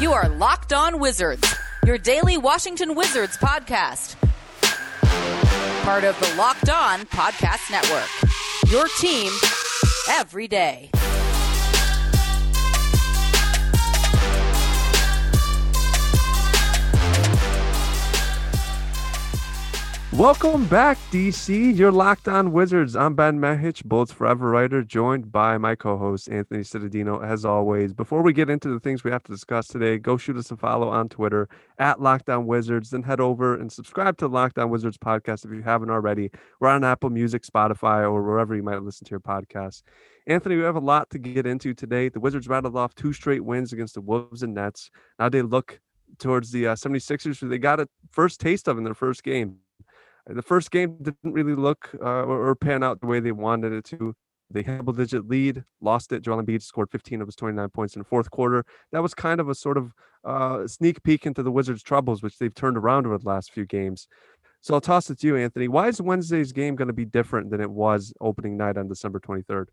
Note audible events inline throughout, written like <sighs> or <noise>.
You are Locked On Wizards, your daily Washington Wizards podcast. Part of the Locked On Podcast Network. Your team every day. Welcome back, DC. You're locked on Wizards. I'm Ben Mehich, Bullets Forever writer, joined by my co-host Anthony Cittadino. As always, before we get into the things we have to discuss today, go shoot us a follow on Twitter at Locked On Wizards. Then head over and subscribe to Locked On Wizards podcast if you haven't already. We're on Apple Music, Spotify, or wherever you might listen to your podcast. Anthony, we have a lot to get into today. The Wizards rattled off two straight wins against the Wolves and Nets. Now they look towards the uh, 76ers, who they got a first taste of in their first game the first game didn't really look uh, or, pan out the way they wanted it to. They had a double digit lead, lost it. Joel Embiid scored 15 of his 29 points in the fourth quarter. That was kind of a sort of uh, sneak peek into the Wizards' troubles, which they've turned around over the last few games. So I'll toss it to you, Anthony. Why is Wednesday's game going to be different than it was opening night on December 23rd?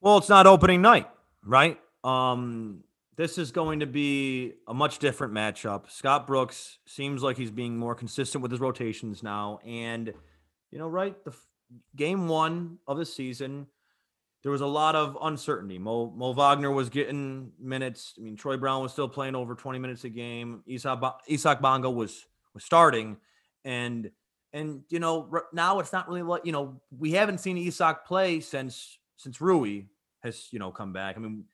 Well, it's not opening night, right? Um, this is going to be a much different matchup. Scott Brooks seems like he's being more consistent with his rotations now. And, you know, right, the f- game one of the season, there was a lot of uncertainty. Mo, Mo Wagner was getting minutes. I mean, Troy Brown was still playing over 20 minutes a game. Isaac, Isaac Bonga was was starting. And, and you know, now it's not really what, you know, we haven't seen Isaac play since since Rui has, you know, come back. I mean,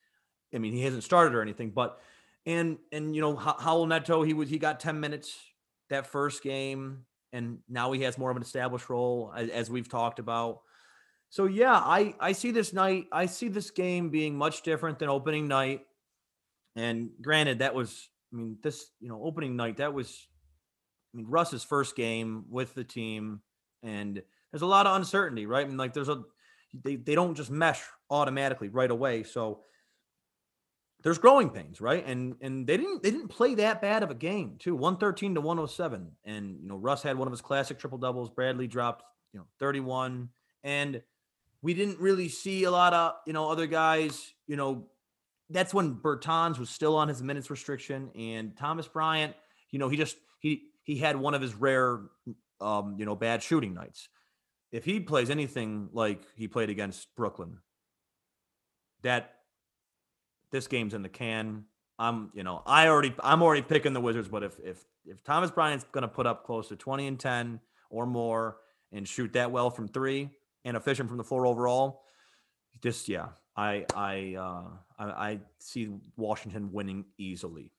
I mean, he hasn't started or anything, but and and you know, Raul Neto, he was he got 10 minutes that first game, and now he has more of an established role as, as we've talked about. So yeah, I I see this night, I see this game being much different than opening night. And granted, that was, I mean, this, you know, opening night, that was, I mean, Russ's first game with the team, and there's a lot of uncertainty, right? I mean, like there's a, they, they don't just mesh automatically right away. So there's growing pains, right? And and they didn't they didn't play that bad of a game too. 113 to 107. And you know, Russ had one of his classic triple doubles. Bradley dropped, you know, 31. And we didn't really see a lot of, you know, other guys, you know, that's when Bertans was still on his minutes restriction. And Thomas Bryant, you know, he just he he had one of his rare um, you know, bad shooting nights. If he plays anything like he played against Brooklyn, that this game's in the can. I'm, you know, I already, I'm already picking the Wizards. But if if if Thomas Bryant's going to put up close to 20 and 10 or more and shoot that well from three and efficient from the floor overall, just yeah, I I uh, I, I see Washington winning easily.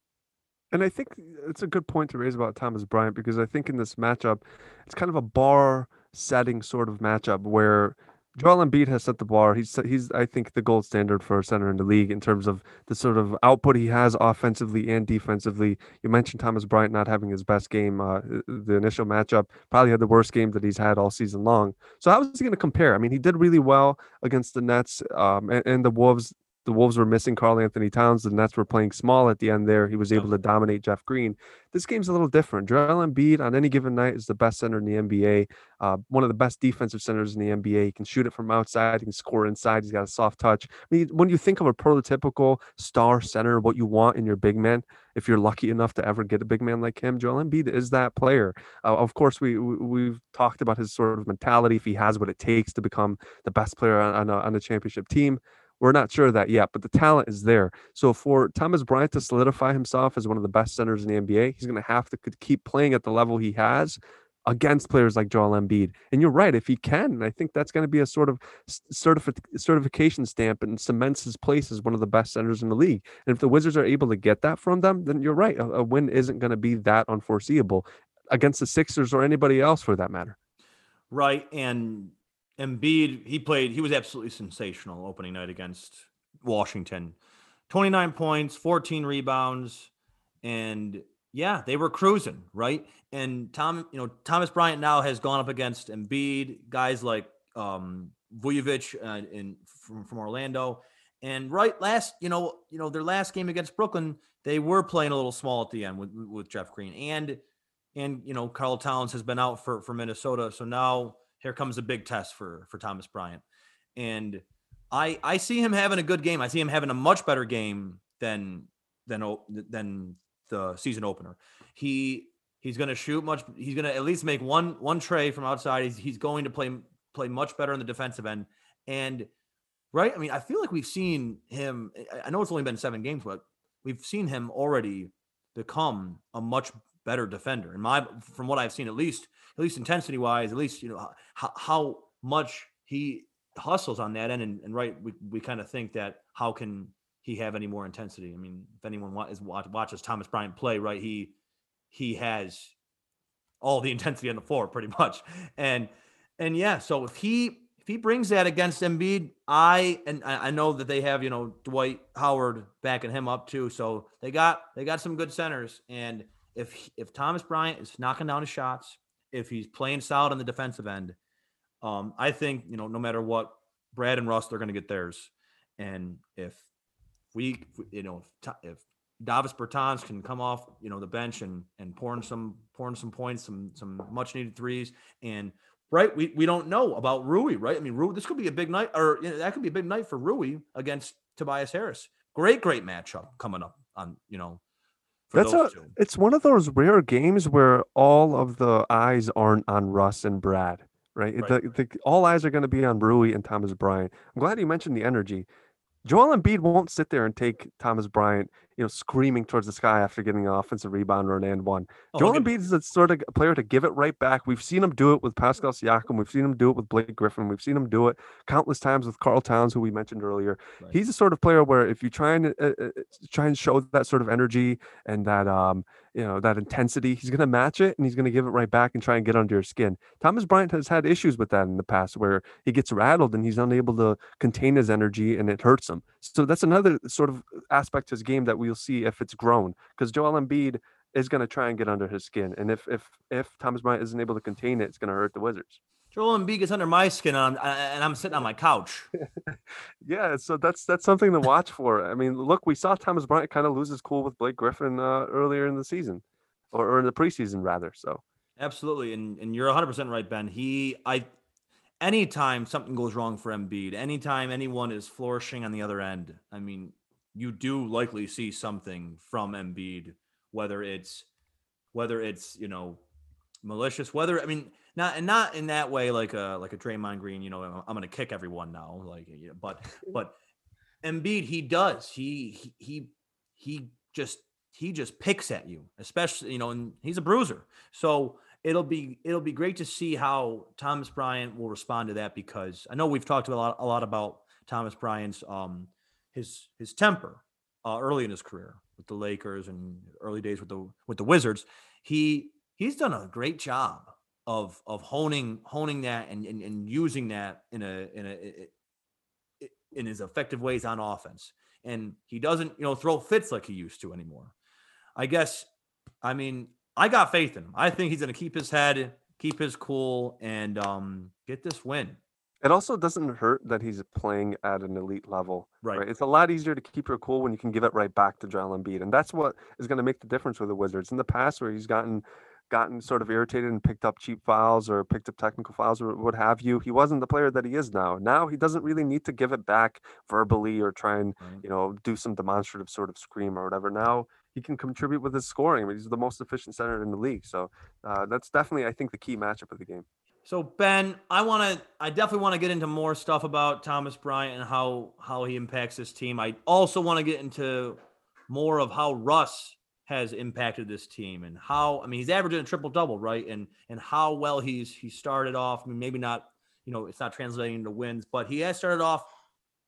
And I think it's a good point to raise about Thomas Bryant because I think in this matchup, it's kind of a bar setting sort of matchup where Joel Embiid has set the bar. He's he's I think the gold standard for a center in the league in terms of the sort of output he has offensively and defensively. You mentioned Thomas Bryant not having his best game. Uh, the initial matchup probably had the worst game that he's had all season long. So how is he going to compare? I mean, he did really well against the Nets um, and, and the Wolves the Wolves were missing Karl-Anthony Towns. The Nets were playing small at the end there. He was able to dominate Jeff Green. This game's a little different. Joel Embiid on any given night is the best center in the NBA, uh, one of the best defensive centers in the NBA. He can shoot it from outside. He can score inside. He's got a soft touch. I mean, when you think of a prototypical star center, what you want in your big man, if you're lucky enough to ever get a big man like him, Joel Embiid is that player. Uh, of course, we, we have talked about his sort of mentality. If he has what it takes to become the best player on, on, a, on a championship team, we're not sure of that yet, but the talent is there. So for Thomas Bryant to solidify himself as one of the best centers in the NBA, he's going to have to keep playing at the level he has against players like Joel Embiid. And you're right, if he can, I think that's going to be a sort of certifi- certification stamp and cements his place as one of the best centers in the league. And if the Wizards are able to get that from them, then you're right, a, a win isn't going to be that unforeseeable against the Sixers or anybody else for that matter. Right, and Embiid, he played, he was absolutely sensational opening night against Washington. 29 points, 14 rebounds, and yeah, they were cruising, right? And Tom, you know, Thomas Bryant now has gone up against Embiid, guys like um Vucevic uh, in from, from Orlando. And right last, you know, you know, their last game against Brooklyn, they were playing a little small at the end with with Jeff Green. And and you know, Karl Towns has been out for for Minnesota. So now here comes a big test for for Thomas Bryant. And I I see him having a good game. I see him having a much better game than than than the season opener. He he's going to shoot much. He's going to at least make one one tray from outside. He's he's going to play play much better on the defensive end. And right, I mean, I feel like we've seen him. I know it's only been seven games, but we've seen him already become a much better defender. And my from what I've seen, at least at least intensity wise, at least you know how, how much he hustles on that end. And, and right, we, we kind of think that how can he have any more intensity? I mean, if anyone is watch, watches Thomas Bryant play, right, he he has all the <laughs> intensity on the floor pretty much. And and yeah, so if he if he brings that against Embiid, I and I know that they have you know Dwight Howard backing him up too. So they got they got some good centers. And if if Thomas Bryant is knocking down his shots, if he's playing solid on the defensive end, um, I think you know no matter what, Brad and Russ they're going to get theirs. And if we, you know, if, Davis Bertans can come off, you know, the bench and and pouring some pouring some points, some some much needed threes, and right, we we don't know about Rui, right? I mean, Rui, this could be a big night, or you know, that could be a big night for Rui against Tobias Harris. Great, great matchup coming up on you know. That's a. Two. It's one of those rare games where all of the eyes aren't on Russ and Brad, right? right. The, the, all eyes are going to be on Rui and Thomas Bryant. I'm glad you mentioned the energy. Joel Embiid won't sit there and take Thomas Bryant you know, screaming towards the sky after getting an offensive rebound or an and one. Oh, Joel Embiid is the sort of player to give it right back. We've seen him do it with Pascal Siakam. We've seen him do it with Blake Griffin. We've seen him do it countless times with Karl Towns, who we mentioned earlier. Right. He's the sort of player where if you try and uh, uh, try and show that sort of energy and that um, you know that intensity he's going to match it and he's going to give it right back and try and get under your skin. Thomas bryant has had issues with that in the past where he gets rattled and he's unable to contain his energy and it hurts him. So that's another sort of uh, aspect to his game that we'll see if it's grown because joel embiid is going to try and get under his skin and if if if thomas bryant isn't able to contain it it's going to hurt the wizards Joel Embiid gets under my skin, and I'm, and I'm sitting on my couch. <laughs> yeah, so that's that's something to watch for. I mean, look, we saw Thomas Bryant kind of lose his cool with Blake Griffin uh, earlier in the season, or, or in the preseason rather. So absolutely, and and you're 100 percent right, Ben. He, I, anytime something goes wrong for Embiid, anytime anyone is flourishing on the other end, I mean, you do likely see something from Embiid, whether it's whether it's you know malicious, whether I mean not and not in that way like a like a Draymond Green. You know, I'm going to kick everyone now. Like, but <laughs> but Embiid, he does. He he he he just he just picks at you, especially you know, and he's a bruiser. So it'll be it'll be great to see how Thomas Bryant will respond to that because I know we've talked a lot a lot about Thomas Bryant's um his his temper uh, early in his career with the Lakers and early days with the with the Wizards. He he's done a great job of of honing honing that and, and, and using that in a in a in his effective ways on offense. And he doesn't, you know, throw fits like he used to anymore. I guess I mean, I got faith in him. I think he's going to keep his head, keep his cool and um get this win. It also doesn't hurt that he's playing at an elite level. Right. right. It's a lot easier to keep your cool when you can give it right back to Joel Embiid. And that's what is going to make the difference with the Wizards. In the past, where he's gotten gotten sort of irritated and picked up cheap fouls or picked up technical fouls or what have you. He wasn't the player that he is now. Now he doesn't really need to give it back verbally or try and, right. you know, do some demonstrative sort of scream or whatever. Now he can contribute with his scoring. I mean, he's the most efficient center in the league. So uh, that's definitely, I think, the key matchup of the game. So Ben, I want to, I definitely want to get into more stuff about Thomas Bryant and how how he impacts this team. I also want to get into more of how Russ has impacted this team and how I mean he's averaging a triple double, right? And and how well he's he started off. I mean, maybe not, you know, it's not translating into wins, but he has started off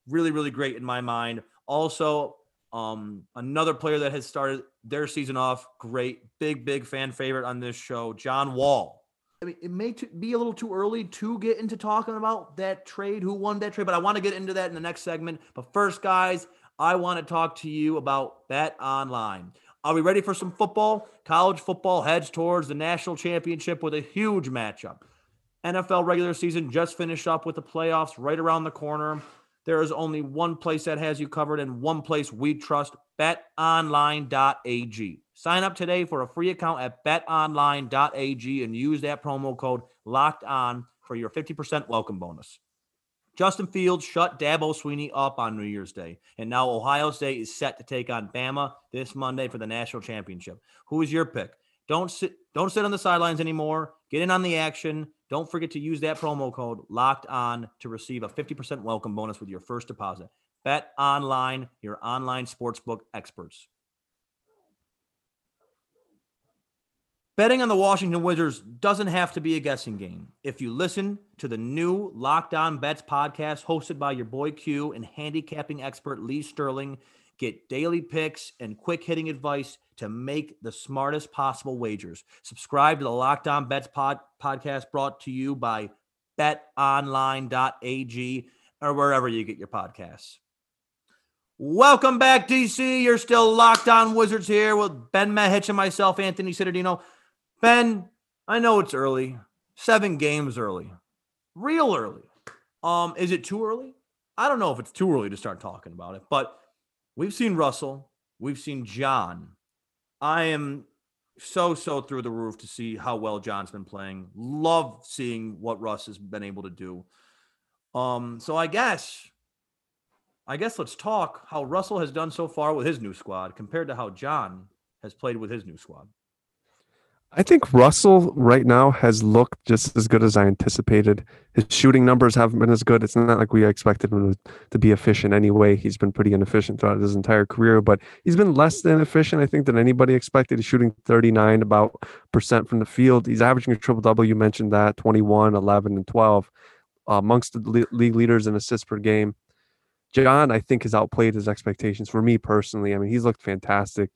really, really great in my mind. Also, um, another player that has started their season off great, big, big fan favorite on this show, John Wall. I mean, it may t- be a little too early to get into talking about that trade, who won that trade, but I want to get into that in the next segment. But first, guys, I want to talk to you about Bet Online. Are we ready for some football? College football heads towards the national championship with a huge matchup. NFL regular season just finished up with the playoffs right around the corner. There is only one place that has you covered and one place we trust betonline.ag. Sign up today for a free account at betonline.ag and use that promo code locked on for your 50% welcome bonus. Justin Fields shut Dabo Swinney up on New Year's Day, and now Ohio State is set to take on Bama this Monday for the national championship. Who is your pick? Don't sit don't sit on the sidelines anymore. Get in on the action. Don't forget to use that promo code locked on to receive a 50% welcome bonus with your first deposit. Bet online, your online sportsbook experts. Betting on the Washington Wizards doesn't have to be a guessing game. If you listen to the new Locked On Bets podcast hosted by your boy Q and handicapping expert Lee Sterling, get daily picks and quick hitting advice to make the smartest possible wagers. Subscribe to the Locked On Bets pod- podcast brought to you by betonline.ag or wherever you get your podcasts. Welcome back, DC. You're still locked on Wizards here with Ben Mehich and myself, Anthony Cittadino. Ben, I know it's early. Seven games early. Real early. Um, is it too early? I don't know if it's too early to start talking about it, but we've seen Russell, we've seen John. I am so so through the roof to see how well John's been playing. Love seeing what Russ has been able to do. Um, so I guess I guess let's talk how Russell has done so far with his new squad compared to how John has played with his new squad. I think Russell right now has looked just as good as I anticipated. His shooting numbers haven't been as good. It's not like we expected him to, be efficient anyway. He's been pretty inefficient throughout his entire career, but he's been less than efficient, I think, than anybody expected. He's shooting 39 about percent from the field. He's averaging a triple double. You mentioned that 21, 11, and 12 uh, amongst the league leaders in assists per game. John, I think, has outplayed his expectations for me personally. I mean, he's looked fantastic.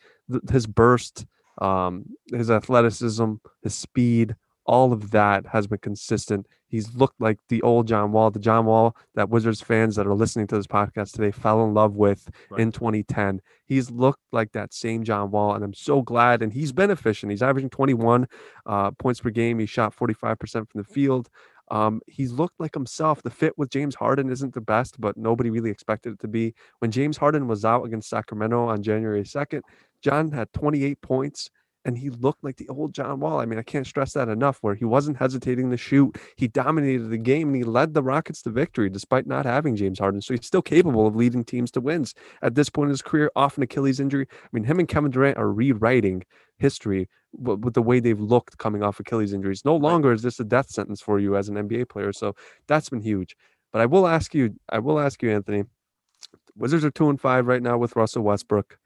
His burst um, his athleticism, his speed, all of that has been consistent. He's looked like the old John Wall, the John Wall that Wizards fans that are listening to this podcast today fell in love with right. in 2010. He's looked like that same John Wall, and I'm so glad. And he's been efficient. He's averaging 21 uh, points per game. He shot 45% from the field. Um, he's looked like himself. The fit with James Harden isn't the best, but nobody really expected it to be. When James Harden was out against Sacramento on January 2nd, John had 28 points and he looked like the old John Wall. I mean, I can't stress that enough, where he wasn't hesitating to shoot. He dominated the game and he led the Rockets to victory despite not having James Harden. So he's still capable of leading teams to wins at this point in his career, off an Achilles injury. I mean, him and Kevin Durant are rewriting history with the way they've looked coming off Achilles injuries. No longer is this a death sentence for you as an NBA player. So that's been huge. But I will ask you, I will ask you, Anthony. Wizards are two and five right now with Russell Westbrook.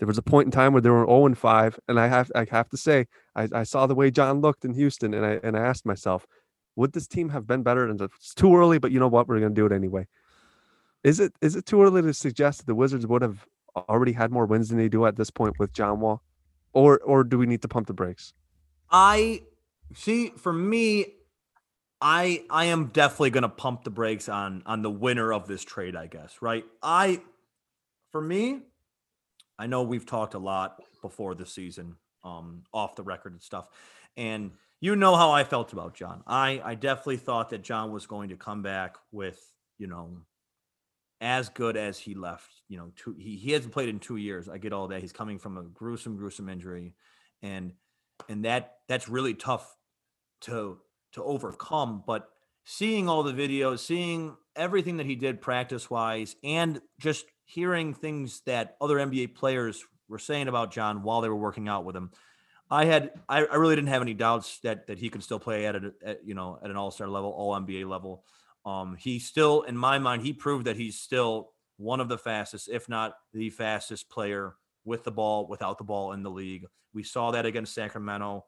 There was a point in time where they were 0 and 5, and I have I have to say, I, I saw the way John looked in Houston, and I and I asked myself, would this team have been better? And it's too early, but you know what? We're gonna do it anyway. Is it is it too early to suggest that the Wizards would have already had more wins than they do at this point with John Wall? Or or do we need to pump the brakes? I see for me, I I am definitely gonna pump the brakes on on the winner of this trade, I guess, right? I for me, I know we've talked a lot before the season, um, off the record and stuff. And you know how I felt about John. I, I definitely thought that John was going to come back with, you know, as good as he left. You know, two, he, he hasn't played in two years. I get all that. He's coming from a gruesome, gruesome injury. And and that that's really tough to to overcome. But seeing all the videos, seeing everything that he did practice wise, and just hearing things that other NBA players were saying about John while they were working out with him, I had I, I really didn't have any doubts that that he could still play at, a, at you know at an All Star level, All NBA level. Um, he still, in my mind, he proved that he's still one of the fastest, if not the fastest player with the ball, without the ball in the league. We saw that against Sacramento.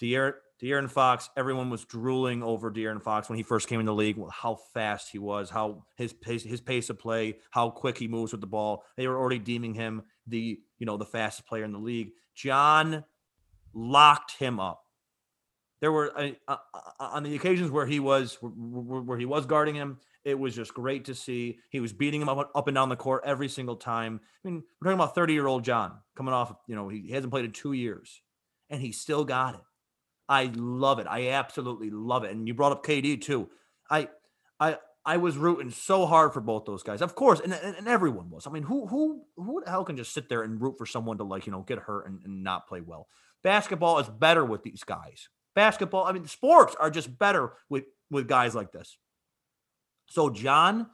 De'Aaron, De'Aaron Fox, everyone was drooling over De'Aaron Fox when he first came in the league, how fast he was, how his pace, his pace of play, how quick he moves with the ball. They were already deeming him the, you know, the fastest player in the league. John locked him up. There were uh, uh, on the occasions where he was where he was guarding him, it was just great to see. He was beating him up, up and down the court every single time. I mean, we're talking about 30 year old John coming off, you know, he hasn't played in two years and he still got it. I love it. I absolutely love it. And you brought up KD too. I I I was rooting so hard for both those guys. Of course, and, and, and everyone was. I mean, who who who the hell can just sit there and root for someone to like, you know, get hurt and, and not play well? Basketball is better with these guys. Basketball, I mean, sports are just better with with guys like this. So John,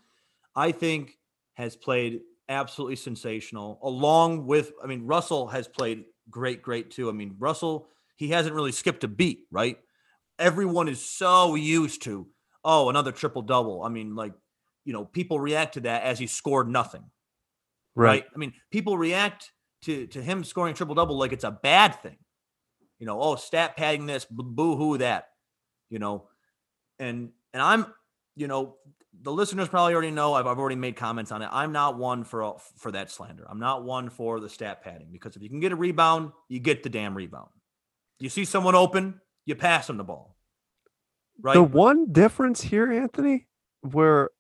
I think, has played absolutely sensational. Along with, I mean, Russell has played great, great too. I mean, Russell, he hasn't really skipped a beat, right? Everyone is so used to, oh, another triple double. I mean, like, you know, people react to that as he scored nothing. Right. right? I mean, people react to to him scoring triple double like it's a bad thing. You know, oh, stat padding this, boo hoo that. You know, and and I'm, you know, the listeners probably already know I've, I've already made comments on it. I'm not one for for that slander. I'm not one for the stat padding because if you can get a rebound, you get the damn rebound. You see someone open, you pass them the ball. Right. The one difference here, Anthony, where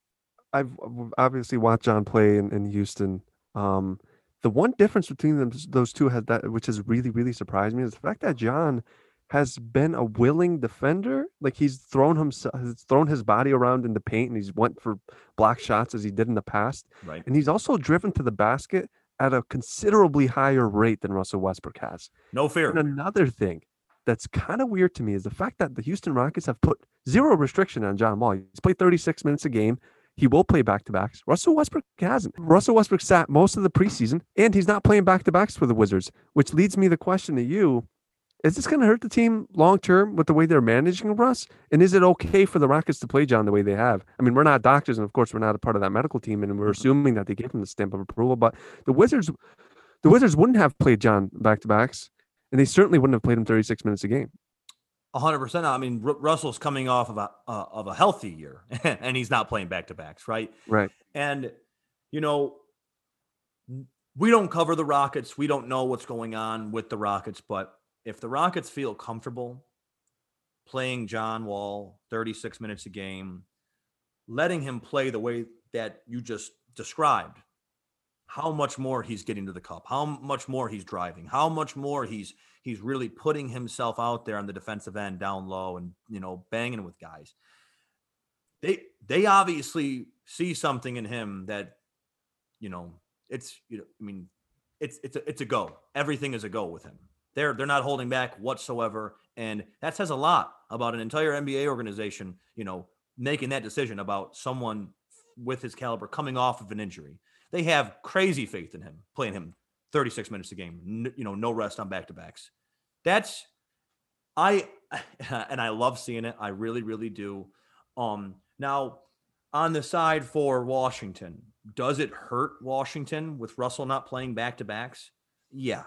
I've obviously watched John play in, in Houston. Um, the one difference between them, those two has that, which has really, really surprised me, is the fact that John has been a willing defender. Like he's thrown himself, has thrown his body around in the paint, and he's went for block shots as he did in the past. Right. And he's also driven to the basket at a considerably higher rate than Russell Westbrook has. No fear. And another thing that's kind of weird to me is the fact that the Houston Rockets have put zero restriction on John Wall. He's played 36 minutes a game. He will play back to backs. Russell Westbrook hasn't. Russell Westbrook sat most of the preseason, and he's not playing back to backs for the Wizards, which leads me the question to you is this going to hurt the team long term with the way they're managing Russ? And is it okay for the Rockets to play John the way they have? I mean, we're not doctors, and of course, we're not a part of that medical team, and we're mm-hmm. assuming that they gave him the stamp of approval. But the Wizards, the Wizards wouldn't have played John back to backs, and they certainly wouldn't have played him 36 minutes a game. hundred percent. I mean, R- Russell's coming off of a uh, of a healthy year, <laughs> and he's not playing back to backs, right? Right. And you know, we don't cover the Rockets. We don't know what's going on with the Rockets, but if the Rockets feel comfortable playing John Wall 36 minutes a game, letting him play the way that you just described, how much more he's getting to the cup, how much more he's driving, how much more he's he's really putting himself out there on the defensive end down low and you know banging with guys. They they obviously see something in him that you know it's you know I mean it's it's a, it's a go. Everything is a go with him. They're they're not holding back whatsoever, and that says a lot about an entire NBA organization. You know, making that decision about someone with his caliber coming off of an injury. They have crazy faith in him, playing him 36 minutes a game. you know, no rest on back to backs. That's I <laughs> and I love seeing it. I really, really do. Um, now on the side for Washington, does it hurt Washington with Russell not playing back to backs? Yeah,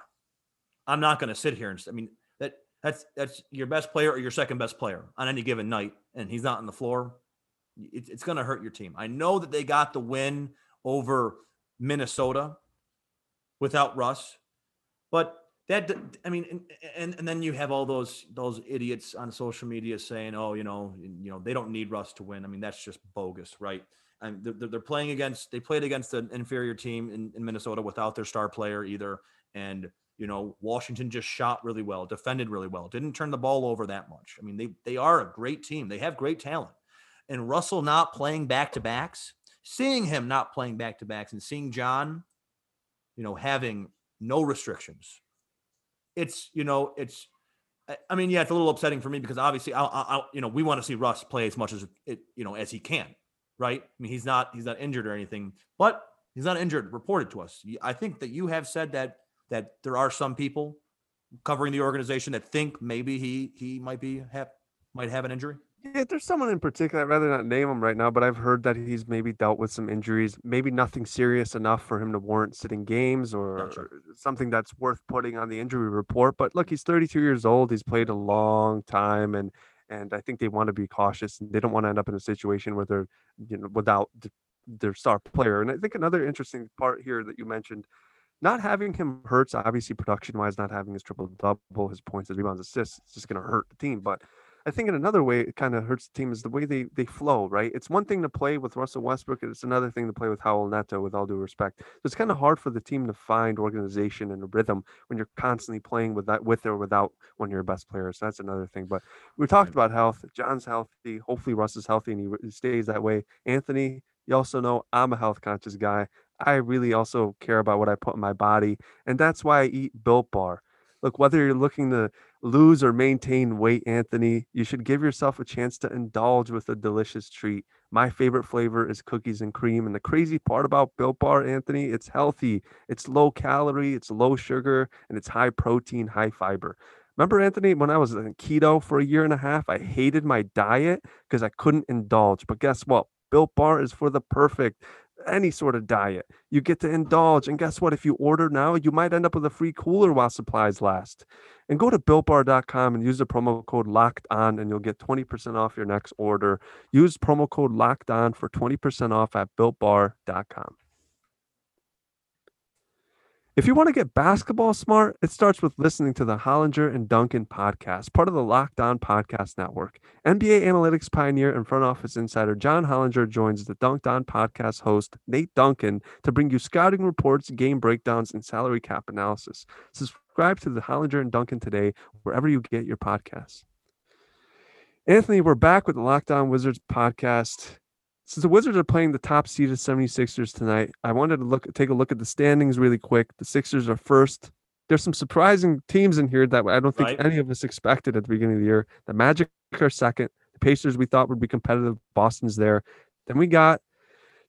I'm not going to sit here and I mean that that's that's your best player or your second best player on any given night, and he's not on the floor. It, it's going to hurt your team. I know that they got the win over Minnesota without Russ, but that I mean, and, and, and then you have all those those idiots on social media saying, "Oh, you know, you know, they don't need Russ to win." I mean, that's just bogus, right? And they're, they're playing against they played against an inferior team in, in Minnesota without their star player either, and you know, Washington just shot really well, defended really well, didn't turn the ball over that much. I mean, they they are a great team. They have great talent. And Russell not playing back to backs, seeing him not playing back to backs and seeing John, you know, having no restrictions. It's, you know, it's I mean, yeah, it's a little upsetting for me because obviously, I, I, you know, we want to see Russ play as much as it, you know, as he can, right? I mean, he's not, he's not injured or anything, but he's not injured. Reported to us. I think that you have said that that there are some people covering the organization that think maybe he he might be have might have an injury? Yeah, there's someone in particular. I'd rather not name him right now, but I've heard that he's maybe dealt with some injuries, maybe nothing serious enough for him to warrant sitting games or, gotcha. something that's worth putting on the injury report. But look, he's 32 years old. He's played a long time, and and I think they want to be cautious. They don't want to end up in a situation where they're you know without their star player. And I think another interesting part here that you mentioned not having him hurts obviously production wise, not having his triple double, his points, his rebounds, assists, it's just going to hurt the team. But I think in another way, it kind of hurts the team is the way they they flow. Right? It's one thing to play with Russell Westbrook, it's another thing to play with Raul Neto. With all due respect, so it's kind of hard for the team to find organization and a rhythm when you're constantly playing with that with or without one of your best players. So that's another thing. But we talked about health. John's healthy. Hopefully, Russ is healthy and he stays that way. Anthony, you also know I'm a health conscious guy. I really also care about what I put in my body, and that's why I eat Built Bar. Look, whether you're looking to lose or maintain weight, Anthony, you should give yourself a chance to indulge with a delicious treat. My favorite flavor is cookies and cream. And the crazy part about Built Bar, Anthony, it's healthy, it's low calorie, it's low sugar, and it's high protein, high fiber. Remember, Anthony, when I was in keto for a year and a half, I hated my diet because I couldn't indulge. But guess what? Built Bar is for the perfect any sort of diet. You get to indulge. And guess what? If you order now, you might end up with a free cooler while supplies last. And go to builtbar.com and use the promo code locked on, and you'll get 20% off your next order. Use promo code locked on for 20% off at builtbar.com. If you want to get basketball smart, it starts with listening to the Hollinger and Duncan podcast, part of the Locked On Podcast Network. NBA analytics pioneer and front office insider John Hollinger joins the Dunc'd On podcast host Nate Duncan to bring you scouting reports, game breakdowns, and salary cap analysis. Subscribe to the Hollinger and Duncan today, wherever you get your podcasts. Anthony, we're back with the Locked On Wizards podcast. Since the Wizards are playing the top seeded 76ers tonight, I wanted to look take a look at the standings really quick. The Sixers are first. There's some surprising teams in here that I don't think right. any of us expected at the beginning of the year. The Magic are second. The Pacers we thought would be competitive. Boston's there. Then we got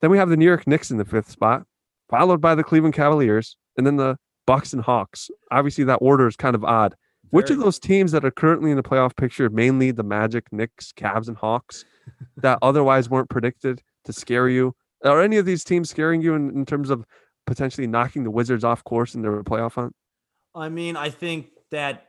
then we have the New York Knicks in the fifth spot, followed by the Cleveland Cavaliers, and then the Bucks and Hawks. Obviously, that order is kind of odd. Which of those teams that are currently in the playoff picture, mainly the Magic, Knicks, Cavs, and Hawks, <laughs> that otherwise weren't predicted to scare you? Are any of these teams scaring you in, in terms of potentially knocking the Wizards off course in their playoff hunt? I mean, I think that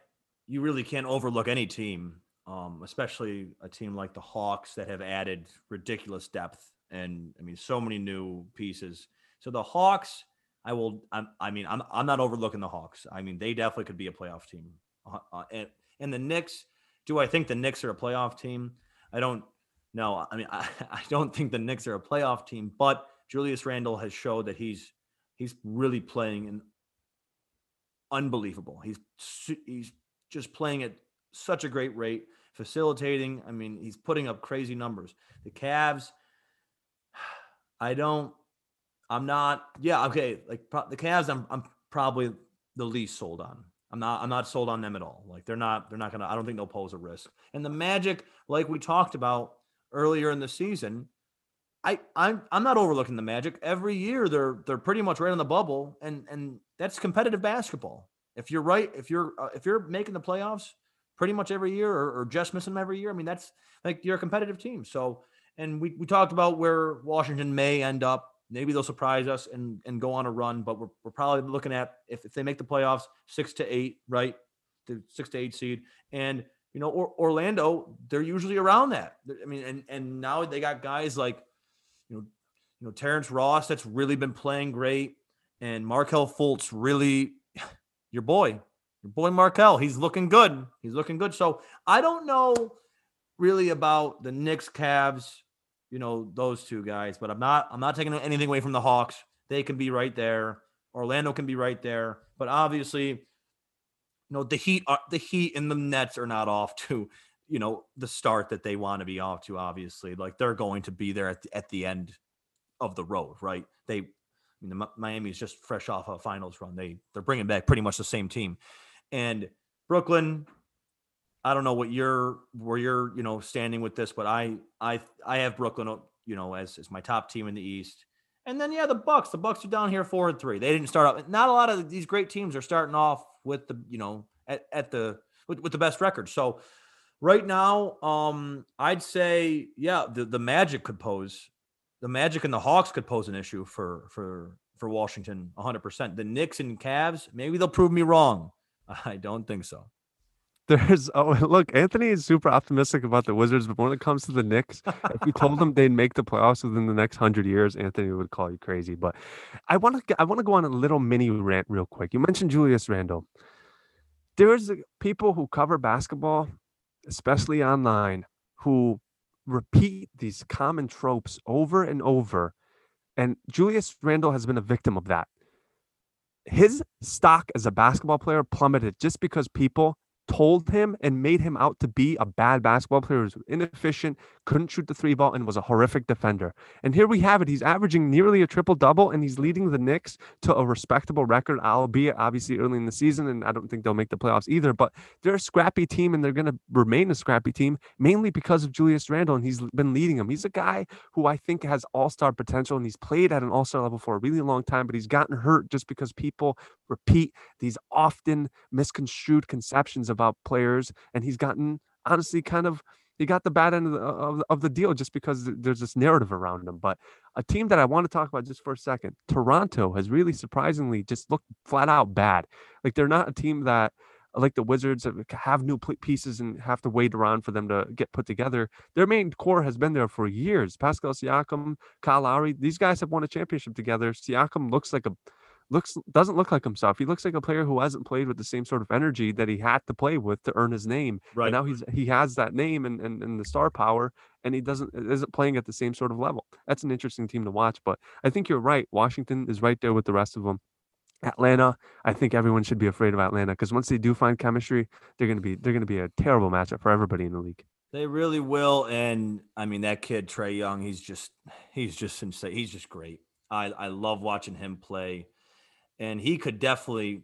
you really can't overlook any team, um, especially a team like the Hawks that have added ridiculous depth and I mean so many new pieces. So the Hawks, I will. I'm, i mean, I'm I'm not overlooking the Hawks. I mean, they definitely could be a playoff team. Uh, uh, and and the Knicks, do I think the Knicks are a playoff team? I don't no, I mean, I, <laughs> I don't think the Knicks are a playoff team, but Julius Randle has showed that he's he's really playing an unbelievable. He's he's just playing at such a great rate, facilitating. I mean, he's putting up crazy numbers. The Cavs, <sighs> I don't. I'm not. Yeah, okay. Like the Cavs, I'm I'm probably the least sold on. I'm not I'm not sold on them at all. Like they're not they're not gonna. I don't think they'll pose a risk. And the Magic, like we talked about, earlier in the season. I I'm I'm not overlooking the Magic. Every year they're they're pretty much right on the bubble, and and that's competitive basketball. If you're right, if you're uh, if you're making the playoffs pretty much every year, or, or just missing them every year, I mean that's like you're a competitive team. So, and we we talked about where Washington may end up. Maybe they'll surprise us and and go on a run, but we're we're probably looking at if if they make the playoffs, six to eight, right, the six to eight seed, and you know, or, Orlando, they're usually around that. I mean, and and now they got guys like, you know, you know Terrence Ross that's really been playing great, and Markelle Fultz really, <sighs> your boy, your boy Markelle, he's looking good. He's looking good. So I don't know really about the Knicks, Cavs, you know, those two guys, but I'm not I'm not taking anything away from the Hawks. They can be right there. Orlando can be right there, but obviously you know the Heat are the Heat and the Nets are not off to you know the start that they want to be off to. Obviously, like they're going to be there at the, at the end of the road, right? They, I mean, the, Miami's just fresh off a finals run. They they're bringing back pretty much the same team, and Brooklyn. I don't know what you're where you're you know standing with this, but I I I have Brooklyn you know as as my top team in the East. And then yeah, the Bucks. The Bucks are down here four and three. They didn't start off. Not a lot of these great teams are starting off with the you know at, at the with, with the best record. So right now, um, I'd say yeah, the the Magic could pose the Magic and the Hawks could pose an issue for for for Washington 100%. The Knicks and Cavs, maybe they'll prove me wrong. <laughs> I don't think so. There's oh <laughs> look, Anthony is super optimistic about the Wizards, but when it comes to the Knicks, if you told them they'd make the playoffs within the next hundred years, Anthony would call you crazy. But I want to I want to go on a little mini rant real quick. You mentioned Julius Randle. There's uh, people who cover basketball, especially online, who repeat these common tropes over and over. And Julius Randle has been a victim of that. His stock as a basketball player plummeted just because people told him and made him out to be a bad basketball player who was inefficient, couldn't shoot the three ball, and was a horrific defender. And here we have it. He's averaging nearly a triple double, and he's leading the Knicks to a respectable record, albeit obviously early in the season. And I don't think they'll make the playoffs either. But they're a scrappy team, and they're going to remain a scrappy team mainly because of Julius Randle, and he's been leading them. He's a guy who I think has all star potential, and he's played at an all star level for a really long time, but he's gotten hurt just because people repeat these often misconstrued conceptions about players, and he's gotten honestly kind of he got the bad end of the, of, of the deal just because there's this narrative around him. But a team that I want to talk about just for a second, Toronto has really surprisingly just looked flat out bad. Like they're not a team that like the Wizards have new pieces and have to wait around for them to get put together. Their main core has been there for years. Pascal Siakam, Kyle Lowry, these guys have won a championship together. Siakam looks like a looks doesn't look like himself. He looks like a player who hasn't played with the same sort of energy that he had to play with to earn his name. Right. And now he's he has that name and, and, and the star power and he doesn't isn't playing at the same sort of level. That's an interesting team to watch. But I think you're right. Washington is right there with the rest of them. Atlanta, I think everyone should be afraid of Atlanta because once they do find chemistry, they're gonna be they're gonna be a terrible matchup for everybody in the league. They really will. And I mean that kid Trae Young, he's just he's just insane. He's just great. I, I love watching him play and he could definitely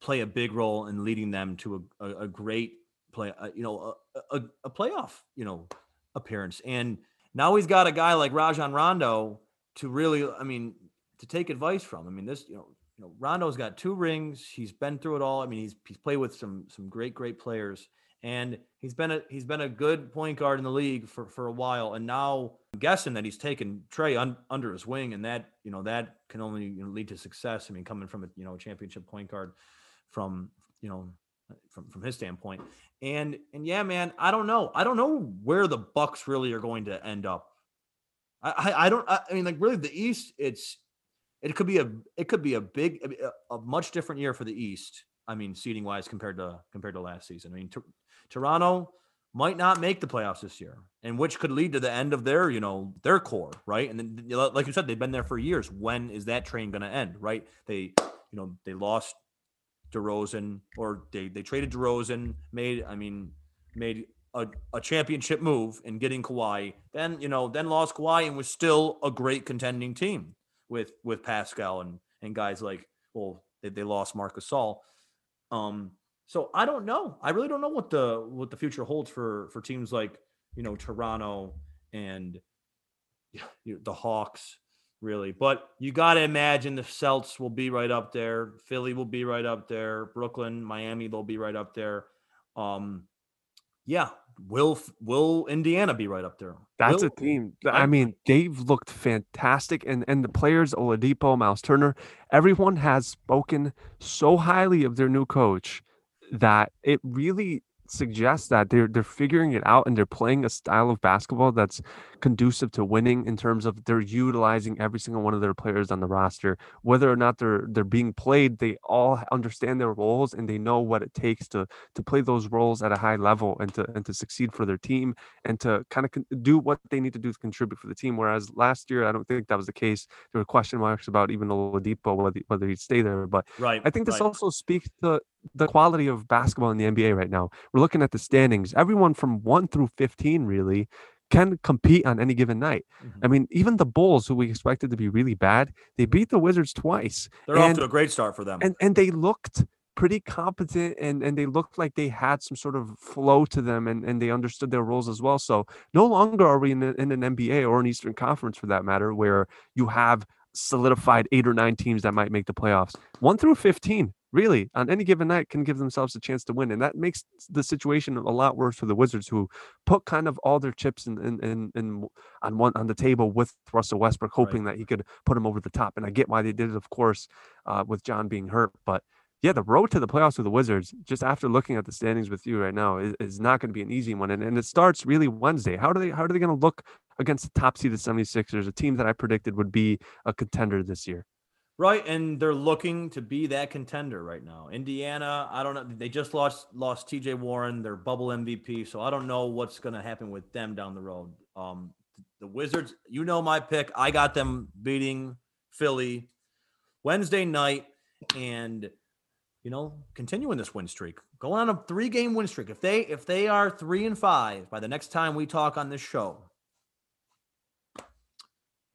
play a big role in leading them to a, a, a great play, uh, you know, a, a, playoff, you know, appearance. And now he's got a guy like Rajon Rondo to really, I mean, to take advice from. I mean, this, you know, you know, Rondo's got two rings. He's been through it all. I mean, he's he's played with some some great great players, and he's been a he's been a good point guard in the league for for a while. And now I'm guessing that he's taken Trae un, under his wing, and that you know that can only you know, lead to success. I mean, coming from a you know championship point guard from you know from from his standpoint, and and yeah, man, I don't know, I don't know where the Bucks really are going to end up. I I, I don't I, I mean like really the East, it's it could be a it could be a big a, a much different year for the East. I mean, seating wise compared to compared to last season. I mean, Toronto might not make the playoffs this year, and which could lead to the end of their, you know, their core, right? And then, like you said, they've been there for years. When is that train going to end, right? They, you know, they lost DeRozan, or they they traded DeRozan, made, I mean, made a, a championship move in getting Kawhi. Then, you know, then lost Kawhi and was still a great contending team with with Pascal and and guys like, well, they, they lost Marc Gasol. Um, so I don't know. I really don't know what the what the future holds for for teams like you know Toronto and you know, the Hawks really. But you got to imagine the Celts will be right up there. Philly will be right up there. Brooklyn, Miami, they'll be right up there. Um, yeah, will will Indiana be right up there? That's will, a team. I mean, they've looked fantastic, and and the players, Oladipo, Miles Turner, everyone has spoken so highly of their new coach that it really suggests that they're they're figuring it out and they're playing a style of basketball that's conducive to winning in terms of they're utilizing every single one of their players on the roster. Whether or not they're they're being played they all understand their roles and they know what it takes to to play those roles at a high level and to and to succeed for their team and to kind of con- do what they need to do to contribute for the team. Whereas last year I don't think that was the case. There were question marks about even Oladipo whether whether he'd stay there but right I think this right. also speaks to the quality of basketball in the NBA right now we're looking at the standings everyone from 1 through 15 really can compete on any given night. Mm-hmm. I mean, even the Bulls, who we expected to be really bad, they beat the Wizards twice. They're and, off to a great start for them. And and they looked pretty competent and and they looked like they had some sort of flow to them and and they understood their roles as well. So no longer are we in, a, in an NBA or an Eastern Conference for that matter where you have solidified eight or nine teams that might make the playoffs. One through 15 really on any given night can give themselves a chance to win and that makes the situation a lot worse for the wizards who put kind of all their chips in in, in, in on one on the table with russell westbrook hoping right. that he could put him over the top and i get why they did it of course uh, with john being hurt but yeah, the road to the playoffs with the Wizards, just after looking at the standings with you right now, is, is not going to be an easy one. And, and it starts really Wednesday. How do they how are they going to look against the top seeded 76ers, a team that I predicted would be a contender this year? Right, and they're looking to be that contender right now. Indiana, I don't know. They just lost lost T.J. Warren, their bubble MVP, so I don't know what's going to happen with them down the road. Um, the Wizards, you know my pick. I got them beating Philly Wednesday night, and you know, continuing this win streak, going on a three game win streak. If they if they are three and five by the next time we talk on this show,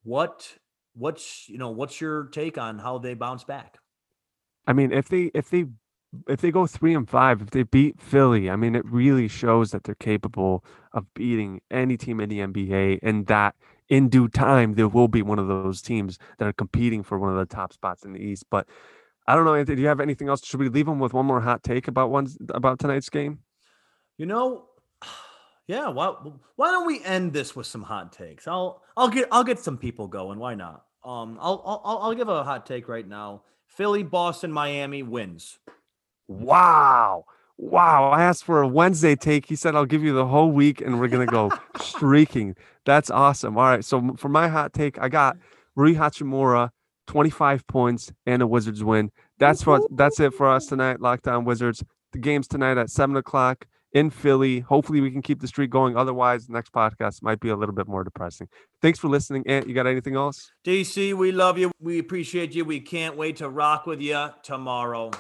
what what's you know what's your take on how they bounce back? I mean, if they if they if they go three and five, if they beat Philly, I mean, it really shows that they're capable of beating any team in the NBA, and that in due time there will be one of those teams that are competing for one of the top spots in the East. But I don't know, Anthony. Do you have anything else? Should we leave them with one more hot take about one about tonight's game? You know, yeah. Why why don't we end this with some hot takes? I'll I'll get I'll get some people going. Why not? Um, I'll I'll I'll give a hot take right now. Philly, Boston, Miami wins. Wow. Wow. I asked for a Wednesday take. He said, I'll give you the whole week and we're going to go <laughs> streaking. That's awesome. All right. So for my hot take, I got Rui Hachimura, 25 points and a Wizards win. That's what that's it for us tonight. Locked On Wizards. The game's tonight at seven o'clock in Philly. Hopefully we can keep the streak going. Otherwise, the next podcast might be a little bit more depressing. Thanks for listening. Ant, you got anything else? DC, we love you. We appreciate you. We can't wait to rock with you tomorrow.